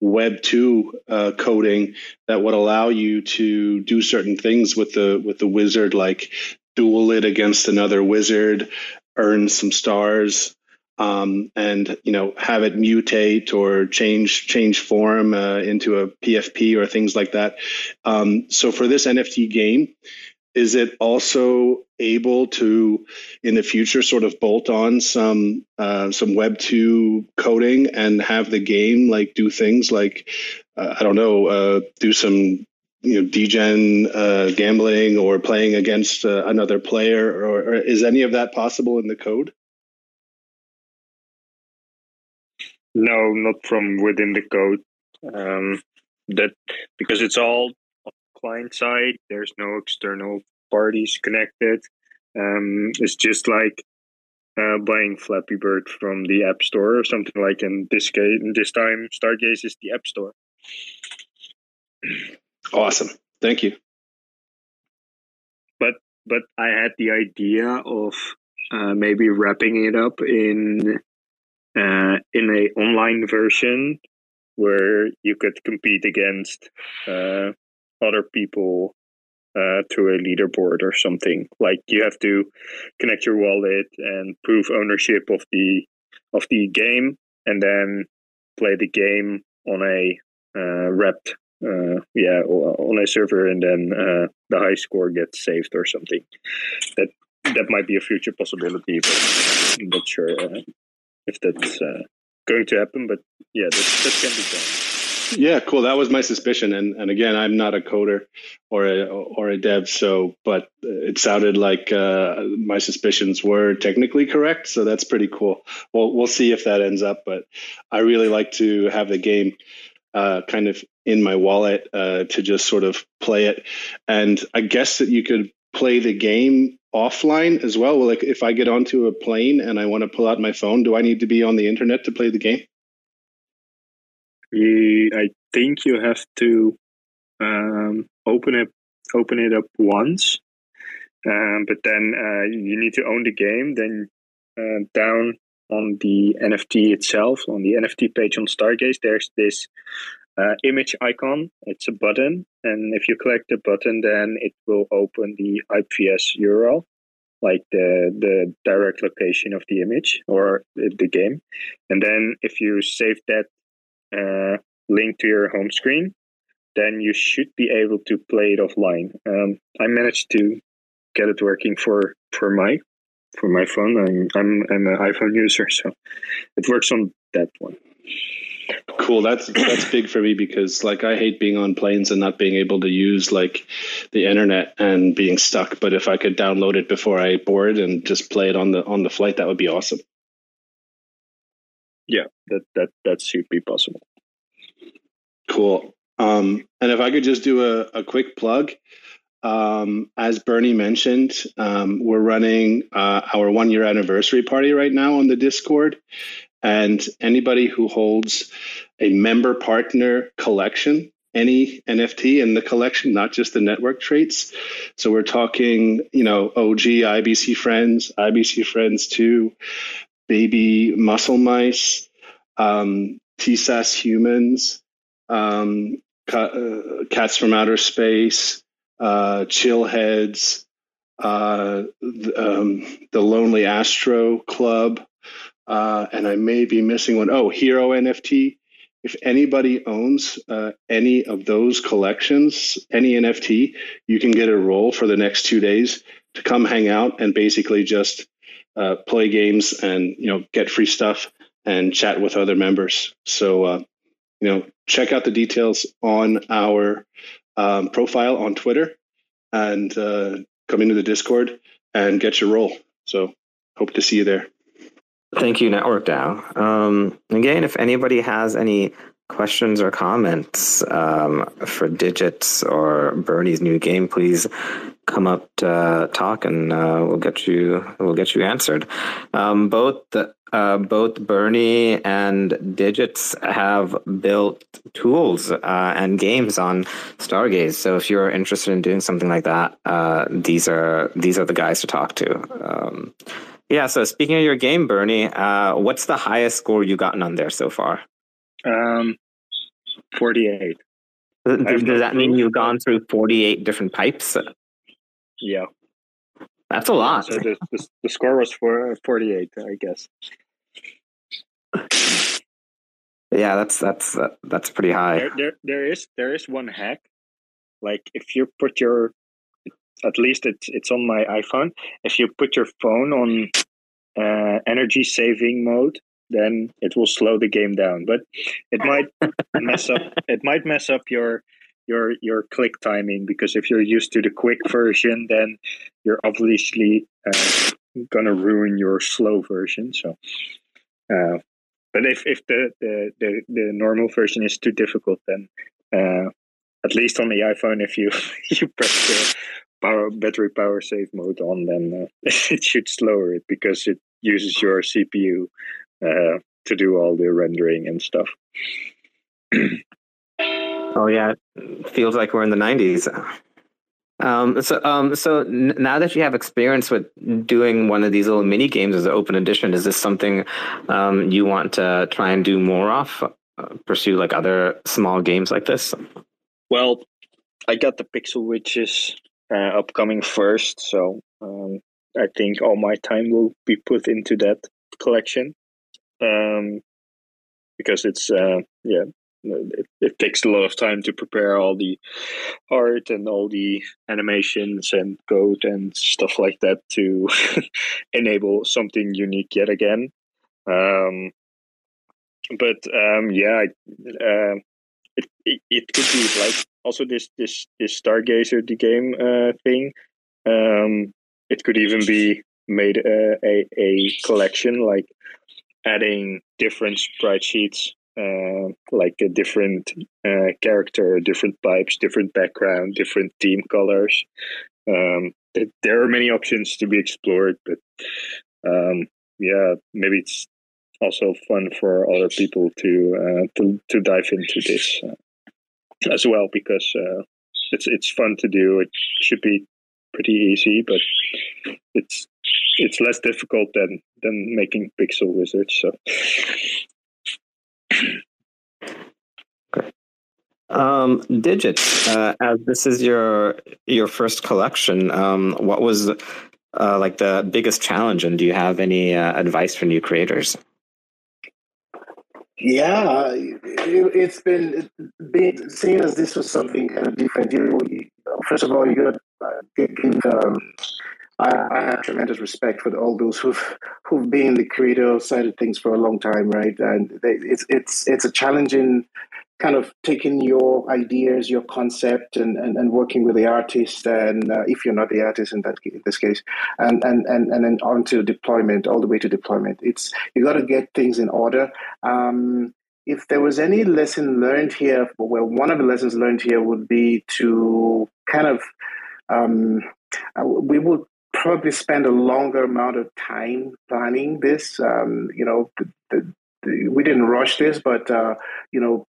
Web two uh, coding that would allow you to do certain things with the with the wizard, like duel it against another wizard, earn some stars, um, and you know have it mutate or change change form uh, into a PFP or things like that. Um, so for this NFT game, is it also able to in the future sort of bolt on some uh, some Web two coding and have the game like do things like uh, I don't know uh, do some you know degen uh, gambling or playing against uh, another player or, or is any of that possible in the code? No, not from within the code. Um, that because it's all client side. There's no external parties connected. Um, it's just like uh, buying Flappy Bird from the App Store or something like. In this case, in this time, Stargaze is the App Store. Awesome, thank you. But but I had the idea of uh, maybe wrapping it up in uh, in a online version where you could compete against uh, other people uh, through a leaderboard or something. Like you have to connect your wallet and prove ownership of the of the game, and then play the game on a uh, wrapped uh, yeah on a server, and then uh, the high score gets saved or something. That that might be a future possibility, but I'm not sure. If that's uh, going to happen. But yeah, that, that can be done. Yeah, cool. That was my suspicion, and and again, I'm not a coder or a or a dev, so but it sounded like uh, my suspicions were technically correct. So that's pretty cool. Well, we'll see if that ends up, but I really like to have the game uh, kind of in my wallet uh, to just sort of play it, and I guess that you could play the game offline as well? Like if I get onto a plane and I want to pull out my phone, do I need to be on the internet to play the game? You, I think you have to um, open it open it up once, um, but then uh, you need to own the game. Then uh, down on the NFT itself, on the NFT page on Stargaze, there's this uh, image icon. It's a button, and if you click the button, then it will open the IPFS URL, like the the direct location of the image or the, the game. And then if you save that uh, link to your home screen, then you should be able to play it offline. Um, I managed to get it working for for my for my phone. I'm I'm, I'm an iPhone user, so it works on that one. Cool. That's that's big for me because like I hate being on planes and not being able to use like the internet and being stuck. But if I could download it before I board and just play it on the on the flight, that would be awesome. Yeah, that that that should be possible. Cool. Um, and if I could just do a, a quick plug, um, as Bernie mentioned, um, we're running uh, our one year anniversary party right now on the Discord. And anybody who holds a member partner collection, any NFT in the collection, not just the network traits. So we're talking, you know, OG IBC friends, IBC friends 2, baby muscle mice, um, TSAS humans, um, uh, cats from outer space, uh, Chillheads, uh, the, um, the Lonely Astro Club, uh, and I may be missing one. Oh, Hero NFT. If anybody owns uh, any of those collections, any NFT, you can get a role for the next two days to come hang out and basically just uh, play games and you know get free stuff and chat with other members. So uh, you know check out the details on our um, profile on Twitter and uh, come into the Discord and get your role. So hope to see you there. Thank you, Network DAO. Um, again, if anybody has any questions or comments um, for Digits or Bernie's new game, please come up to talk, and uh, we'll get you we'll get you answered. Um, both uh, both Bernie and Digits have built tools uh, and games on Stargaze. So if you're interested in doing something like that, uh, these are these are the guys to talk to. Um, yeah. So speaking of your game, Bernie, uh, what's the highest score you've gotten on there so far? Um, forty-eight. Does, does that mean you've gone through forty-eight different pipes? Yeah. That's a lot. So the, the, the score was for 48, I guess. Yeah, that's that's uh, that's pretty high. There, there, there is there is one hack. Like if you put your, at least it's it's on my iPhone. If you put your phone on uh, energy saving mode, then it will slow the game down. But it might mess up. It might mess up your your your click timing because if you're used to the quick version, then you're obviously uh, gonna ruin your slow version. So, uh, but if if the, the the the normal version is too difficult, then uh, at least on the iPhone, if you you press the power battery power save mode on, then uh, it should slower it because it uses your CPU uh, to do all the rendering and stuff. Oh yeah, feels like we're in the '90s. Um, so, um, so n- now that you have experience with doing one of these little mini games as an open edition, is this something um, you want to try and do more of? Uh, pursue like other small games like this? Well, I got the Pixel Witches uh, upcoming first, so um, I think all my time will be put into that collection um, because it's uh, yeah it, it, takes a lot of time to prepare all the art and all the animations and code and stuff like that to enable something unique yet again. Um, but um, yeah, uh, it, it, it could be like also this this this Stargazer the game uh, thing. Um, it could even be made uh, a a collection like adding different sprite sheets uh, like a different uh, character, different pipes, different background, different team colors. Um, there are many options to be explored, but um, yeah, maybe it's also fun for other people to uh, to to dive into this as well because uh, it's it's fun to do. It should be pretty easy, but it's it's less difficult than than making pixel wizards. So Um, Digit, uh, as this is your your first collection, um, what was uh, like the biggest challenge, and do you have any uh, advice for new creators? Yeah, it, has been, seeing as this was something kind of different. You first of all, you got uh, give, um, I, I, have tremendous respect for all those who've who've been the creative side of things for a long time, right? And they, it's it's it's a challenging kind of taking your ideas, your concept, and, and, and working with the artist, and uh, if you're not the artist in that in this case, and and and and then on to deployment, all the way to deployment. It's you got to get things in order. Um, if there was any lesson learned here, well, one of the lessons learned here would be to kind of um, uh, we would probably spend a longer amount of time planning this. Um, you know, the, the, we didn't rush this, but uh, you know,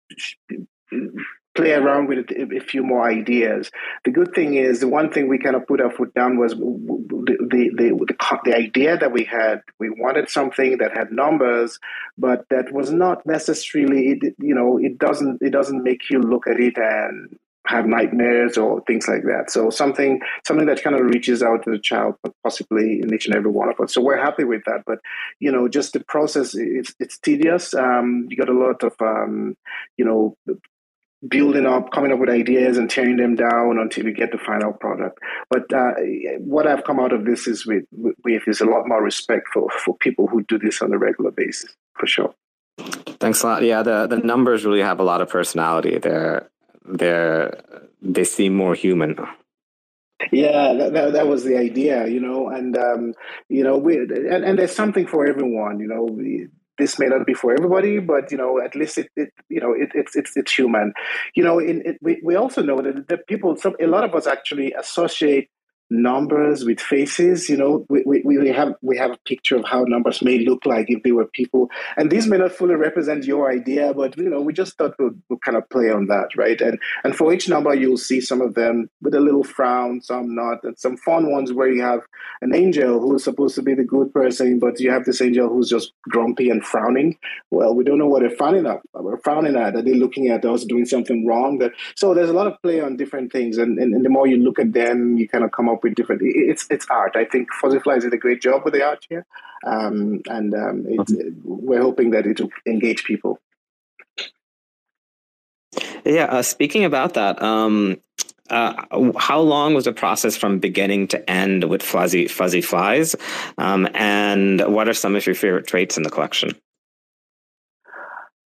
play around with a, a, few more ideas. The good thing is, the one thing we kind of put our foot down was the the, the the, the idea that we had. We wanted something that had numbers, but that was not necessarily. You know, it doesn't it doesn't make you look at it and have nightmares or things like that. So something something that kind of reaches out to the child, possibly in each and every one of us. So we're happy with that. But you know, just the process it's it's tedious. Um, you got a lot of um, you know building up, coming up with ideas and tearing them down until you get the final product. But uh, what I've come out of this is with, with is a lot more respect for, for people who do this on a regular basis, for sure. Thanks a lot. Yeah, the, the numbers really have a lot of personality. They're they're they seem more human. Yeah, that, that, that, was the idea, you know, and um, you know, we and, and there's something for everyone, you know. This may not be for everybody, but you know, at least it, it you know, it, it's it's it's human, you know. In it, we we also know that the people, some a lot of us actually associate numbers with faces. You know, we, we, we have we have a picture of how numbers may look like if they were people, and these may not fully represent your idea, but you know, we just thought we'd, we'd kind of play on that, right? And and for each number, you'll see some of them with a little frown, some not, and some fun ones where you have an angel who's supposed to be the good person, but you have this angel who's just grumpy and frowning. Well, we don't know what they're frowning at. We're frowning at. Are they looking at us doing something wrong? So there's a lot of play on different things, and, and, and the more you look at them, you kind of come up up with different. It's it's art. I think Fuzzy Flies did a great job with the art here, um, and um, we're hoping that it will engage people. Yeah. Uh, speaking about that, um, uh, how long was the process from beginning to end with Fuzzy Fuzzy Flies, um, and what are some of your favorite traits in the collection?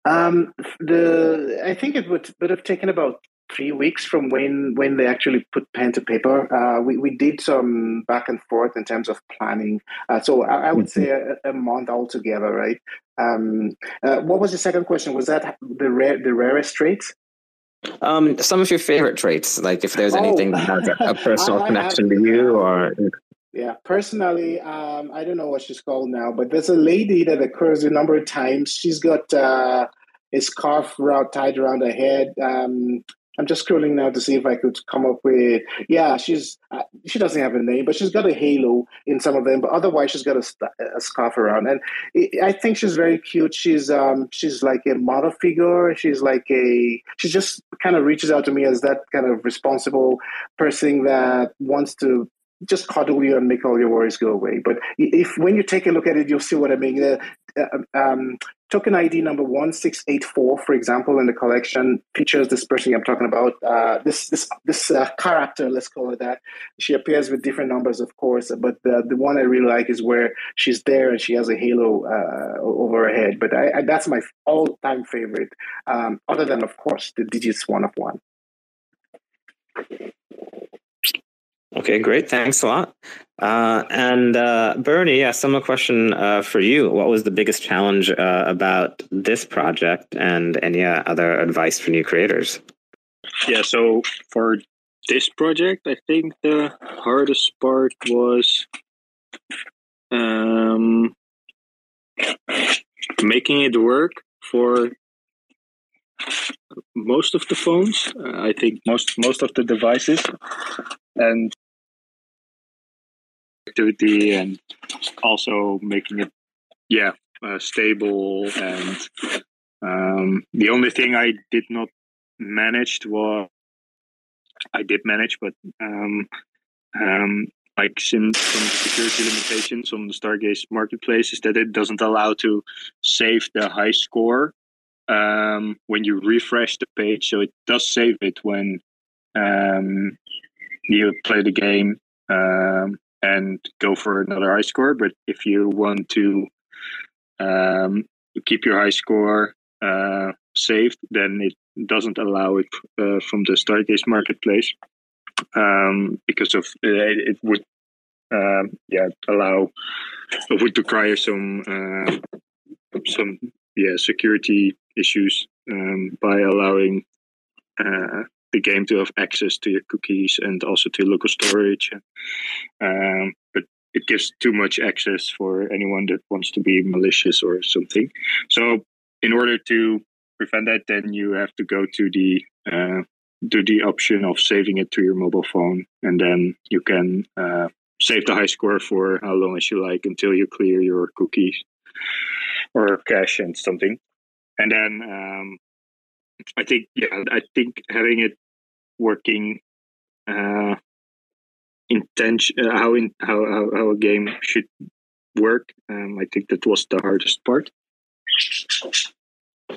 Um, the I think it would would have taken about three weeks from when when they actually put pen to paper. Uh, we we did some back and forth in terms of planning. Uh, so I, I, would mm-hmm. say a, a, month altogether, right? Um, uh, what was the second question? Was that the rare the rarest traits? Um, some of your favorite traits, like if there's anything oh. that has a, a personal connection to you, or yeah, personally, um, I don't know what she's called now, but there's a lady that occurs a number of times. She's got uh, a scarf around, tied around her head. Um, I'm just scrolling now to see if I could come up with. Yeah, she's uh, she doesn't have a name, but she's got a halo in some of them. But otherwise, she's got a, a scarf around, and it, I think she's very cute. She's um she's like a model figure. She's like a she just kind of reaches out to me as that kind of responsible person that wants to just cuddle you and make all your worries go away. But if when you take a look at it, you'll see what I mean. Uh, um, token ID number one six eight four, for example, in the collection features this person I'm talking about. Uh, this this this uh, character, let's call it that. She appears with different numbers, of course, but the the one I really like is where she's there and she has a halo uh, over her head. But I, I, that's my all time favorite. Um, other than, of course, the digits one of one. Okay, great. Thanks a lot. Uh, and uh, Bernie, yeah, similar question uh, for you. What was the biggest challenge uh, about this project and any uh, other advice for new creators? Yeah, so for this project, I think the hardest part was um, making it work for most of the phones. Uh, I think most most of the devices, and activity, and also making it, yeah, uh, stable. And um, the only thing I did not manage was I did manage, but um, um, like some, some security limitations on the Stargaze marketplace is that it doesn't allow to save the high score um, when you refresh the page. So it does save it when um, you play the game um, and go for another high score. But if you want to um, keep your high score uh, saved, then it doesn't allow it uh, from the Stargaze marketplace um, because of it, it would um, yeah allow it would require some uh, some yeah security issues um, by allowing uh, the game to have access to your cookies and also to local storage. Um, but it gives too much access for anyone that wants to be malicious or something. So in order to prevent that, then you have to go to the uh, to the option of saving it to your mobile phone, and then you can uh, save the high score for how long as you like until you clear your cookies or cache and something. And then um, I think yeah, I think having it working uh, intention uh, how in how, how how a game should work. Um, I think that was the hardest part.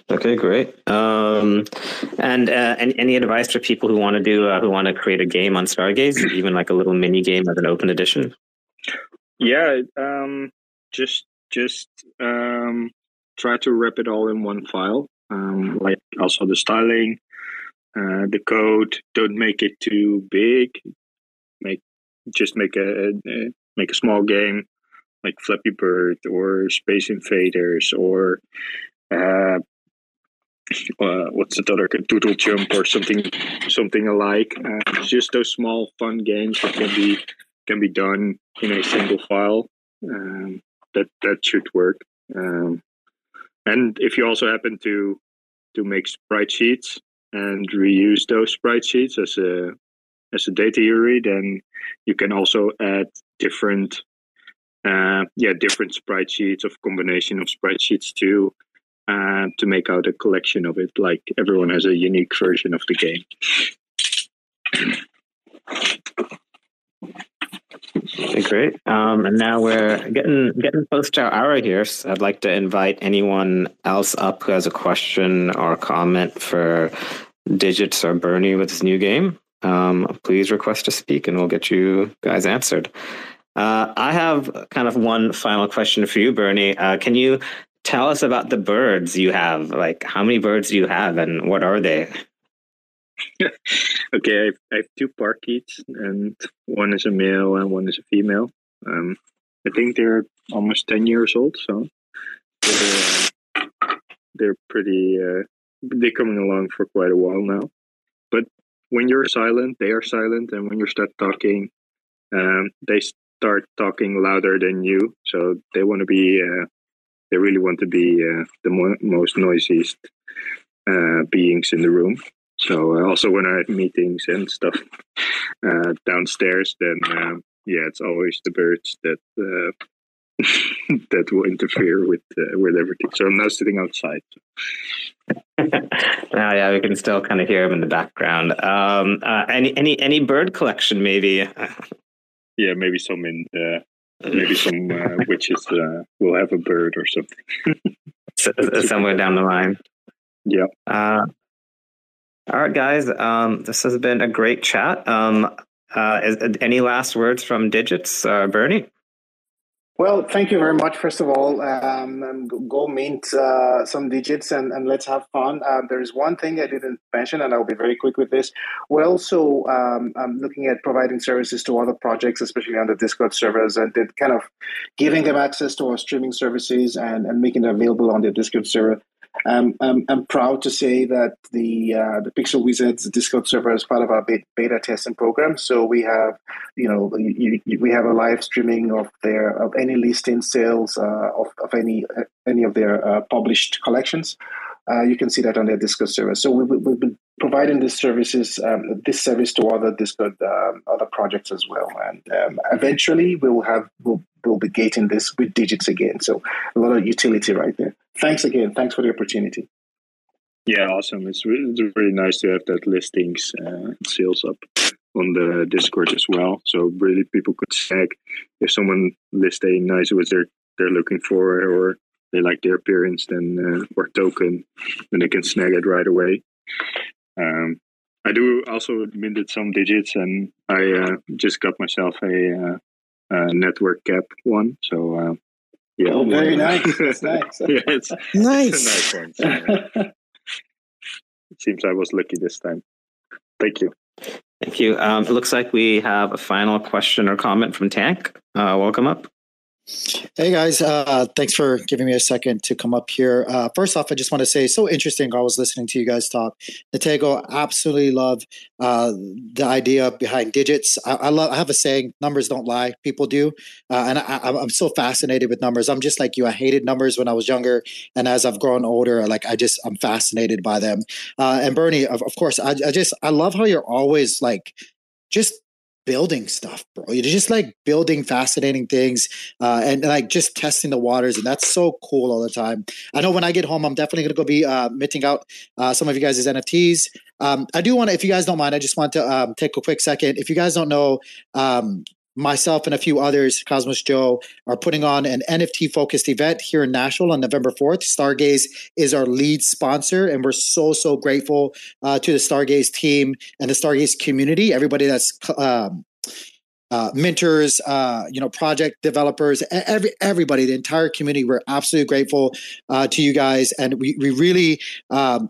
Okay, great. Um, and uh, any, any advice for people who want to do uh, who want to create a game on Stargaze, even like a little mini game as an open edition? Yeah, um, just just um, try to wrap it all in one file. Um, like also the styling, uh, the code. Don't make it too big. Make just make a, a make a small game like Flappy Bird or Space Invaders or uh, uh, what's the other doodle jump or something something alike uh, just those small fun games that can be can be done in a single file um, that that should work um, and if you also happen to to make sprite sheets and reuse those sprite sheets as a as a data URI, then you can also add different uh, yeah different sprite sheets of combination of sprite sheets too uh, to make out a collection of it. Like everyone has a unique version of the game. Great. Um, and now we're getting getting close to our hour here. So I'd like to invite anyone else up who has a question or a comment for Digits or Bernie with his new game. Um, please request to speak, and we'll get you guys answered. Uh, I have kind of one final question for you, Bernie. Uh, can you tell us about the birds you have. Like, how many birds do you have, and what are they? okay, I have, two parakeets, and one is a male and one is a female. Um, I think they're almost ten years old, so they're, uh, they're pretty. Uh, they're coming along for quite a while now. But when you're silent, they are silent, and when you start talking, um, they start talking louder than you. So they want to be uh, they really want to be uh, the mo- most noisiest uh, beings in the room. So uh, also when I have meetings and stuff uh, downstairs, then um, yeah, it's always the birds that uh, that will interfere with uh, with everything. So I'm now sitting outside. now, yeah, we can still kind of hear them in the background. Um, any any any bird collection, maybe? yeah, maybe some in the Maybe some uh, witches uh, will have a bird or something. Somewhere down the line. Yeah. Uh, all right, guys. Um, this has been a great chat. Um, uh, is, any last words from Digits, uh, Bernie? Well, thank you very much. First of all, um, um, go mint uh, some digits and, and let's have fun. Uh, there is one thing I didn't mention, and I'll be very quick with this. We're also um, I'm looking at providing services to other projects, especially on the Discord servers, and kind of giving them access to our streaming services and, and making it available on the Discord server. Um, I'm, I'm, proud to say that the uh, the Pixel Wizards Discord server is part of our beta testing program. So we have, you know, you, you, we have a live streaming of their of any listing sales uh, of, of any any of their uh, published collections. Uh, you can see that on their Discord server. So we, we've been providing these services, um, this service to other Discord, um, other projects as well. And um, eventually we will have, we'll, we'll be gating this with digits again. So a lot of utility right there. Thanks again. Thanks for the opportunity. Yeah, awesome. It's really, it's really nice to have that listings uh, sales up on the Discord as well. So really, people could check if someone lists a nice wizard they're looking for, or they like their appearance, then uh, or token, then they can snag it right away. Um, I do also minted some digits, and I uh, just got myself a, uh, a, network cap one. So uh, yeah, oh, very nice. nice. yeah, it's nice. It's a nice one. So, it seems I was lucky this time. Thank you. Thank you. Um, it looks like we have a final question or comment from Tank. Uh, welcome up. Hey guys, uh, thanks for giving me a second to come up here. Uh, first off, I just want to say, so interesting. I was listening to you guys talk. Nitego, absolutely love uh, the idea behind digits. I, I, love. I have a saying: numbers don't lie, people do. Uh, and I, am so fascinated with numbers. I'm just like you. I hated numbers when I was younger, and as I've grown older, like I just I'm fascinated by them. Uh, and Bernie, of, of course, I, I just I love how you're always like just building stuff, bro. You're just like building fascinating things uh, and, like just testing the waters. And that's so cool all the time. I know when I get home, I'm definitely going to go be uh, minting out uh, some of you guys' NFTs. Um, I do want to, if you guys don't mind, I just want to um, take a quick second. If you guys don't know, um, myself and a few others, Cosmos Joe, are putting on an NFT focused event here in Nashville on November 4th. Stargaze is our lead sponsor, and we're so, so grateful uh, to the Stargaze team and the Stargaze community, everybody that's. Um, uh, mentors, uh, you know, project developers, every everybody, the entire community. We're absolutely grateful uh, to you guys, and we we really um,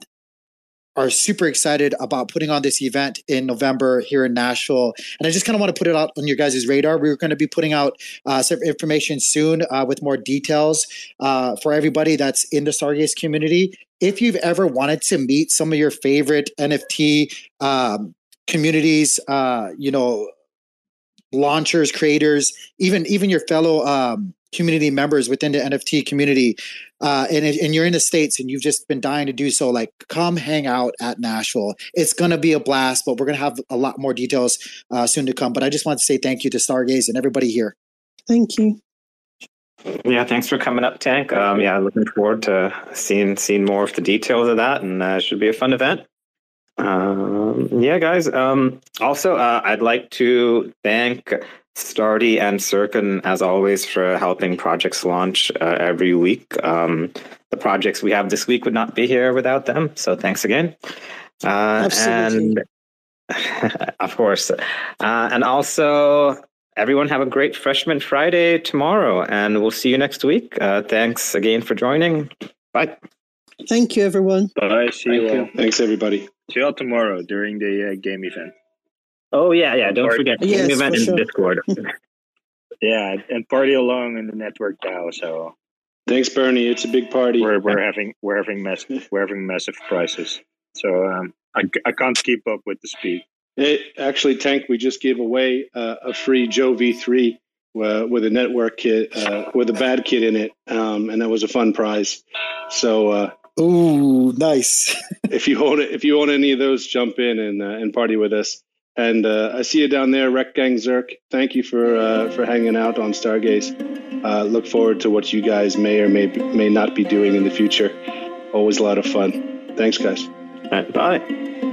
are super excited about putting on this event in November here in Nashville. And I just kind of want to put it out on your guys' radar. We're going to be putting out uh, some information soon uh, with more details uh, for everybody that's in the Stargaze community. If you've ever wanted to meet some of your favorite NFT um, communities, uh, you know, launchers, creators, even even your fellow um, community members within the NFT community, uh, and, and you're in the states and you've just been dying to do so, like come hang out at Nashville. It's going to be a blast, but we're going to have a lot more details uh, soon to come. But I just want to say thank you to Stargaze and everybody here. Thank you. Yeah, thanks for coming up, Tank. Um, yeah, looking forward to seeing seeing more of the details of that, and uh, it should be a fun event. Um, yeah, guys. Um, also, uh, I'd like to thank Stardy and Circon, as always, for helping projects launch uh, every week. Um, the projects we have this week would not be here without them. So thanks again. Uh, Absolutely. And of course. Uh, and also, everyone have a great Freshman Friday tomorrow, and we'll see you next week. Uh, thanks again for joining. Bye. Thank you, everyone. Bye. See Thank you. you. Thanks, everybody. See you all tomorrow during the uh, game event. Oh yeah, yeah. Don't forget yes, event in sure. Discord. yeah, and party along in the network now. So thanks, Bernie. It's a big party. We're we're having we're having mass we're having massive prices. So um, I I can't keep up with the speed. It, actually, Tank, we just gave away uh, a free Joe V3 uh, with a network kit uh, with a bad kit in it, um, and that was a fun prize. So. Uh, Ooh, nice! if you own it, if you own any of those, jump in and uh, and party with us. And uh, I see you down there, Rec Gang Zerk. Thank you for uh, for hanging out on Stargaze. Uh, look forward to what you guys may or may may not be doing in the future. Always a lot of fun. Thanks, guys. Bye.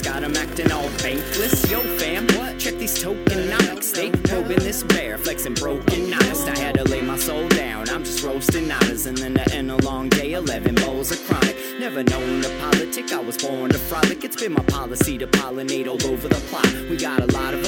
got them acting all bankless. Yo, fam, what? Check these tokenomics. They probing this bear, flexing broken honest. I had to lay my soul down. I'm just roasting honors, and then to end a long day, 11 bowls of chronic. Never known to politic, I was born to frolic. It's been my policy to pollinate all over the plot. We got a lot of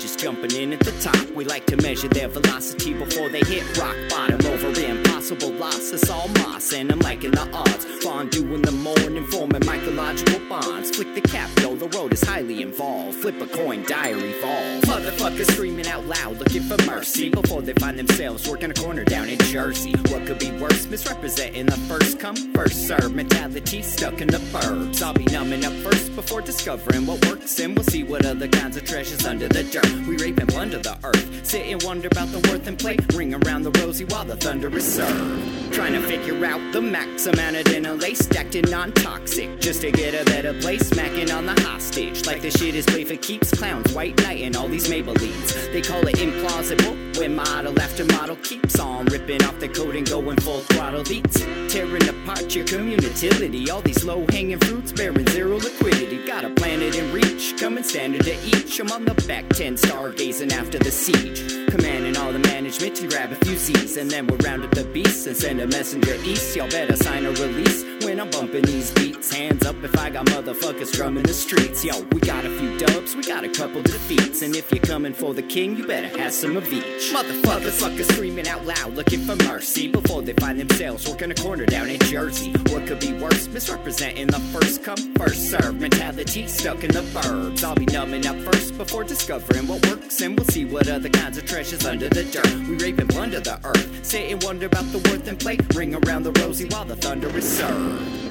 apologists jumping in at the top. We like to measure their velocity before they hit rock bottom over impossible loss. It's all moss, and I'm liking the odds. Fondue in the morning, forming mycological bonds. Flick the cap, yo, the road is highly involved. Flip a coin, diary falls. Motherfuckers screaming out loud, looking for mercy before they find themselves working a corner down in Jersey. What could be worse? Misrepresenting the first come, first serve mentality stuck in the burbs. I'll be numbing up first before discovering what works, and we'll see what other kinds of treasures under the dirt. We rape and plunder the earth, sit and wonder about the worth and play. Ring around the rosy while the thunder is served. Trying to figure out the max amount of dinner lace stacked in non toxic, just to get a better place. Smacking on the hostage, like the shit is play for keeps. Clowns, white knight, and all these Maybellines. They call it implausible when model after model keeps on ripping off the code and going full throttle beats. Tearing apart your community. All these low hanging fruits bearing zero liquidity. Got a planet in reach, coming standard to each. I'm on the back 10, stargazing after the siege. Commanding all the management to grab a few Z's. And then we'll round up the beasts and send a messenger east. Y'all better sign a release when I'm bumping these beats. Hands up if I got motherfuckers drumming the streets. Yo, we got a few dubs, we got a couple defeats. And if you're coming for the king, you better have some of each. Motherfuckers, fuckers screaming out loud, looking for mercy before they find themselves working a corner down in Jersey. What could be worse? Misrepresenting the first come, first serve mentality stuck in the burbs. I'll be numbing up first before discovering what works, and we'll see what other kinds of treasures under the dirt. We rape and plunder the earth, sit and wonder about the worth and play. Ring around the rosy while the thunder is served.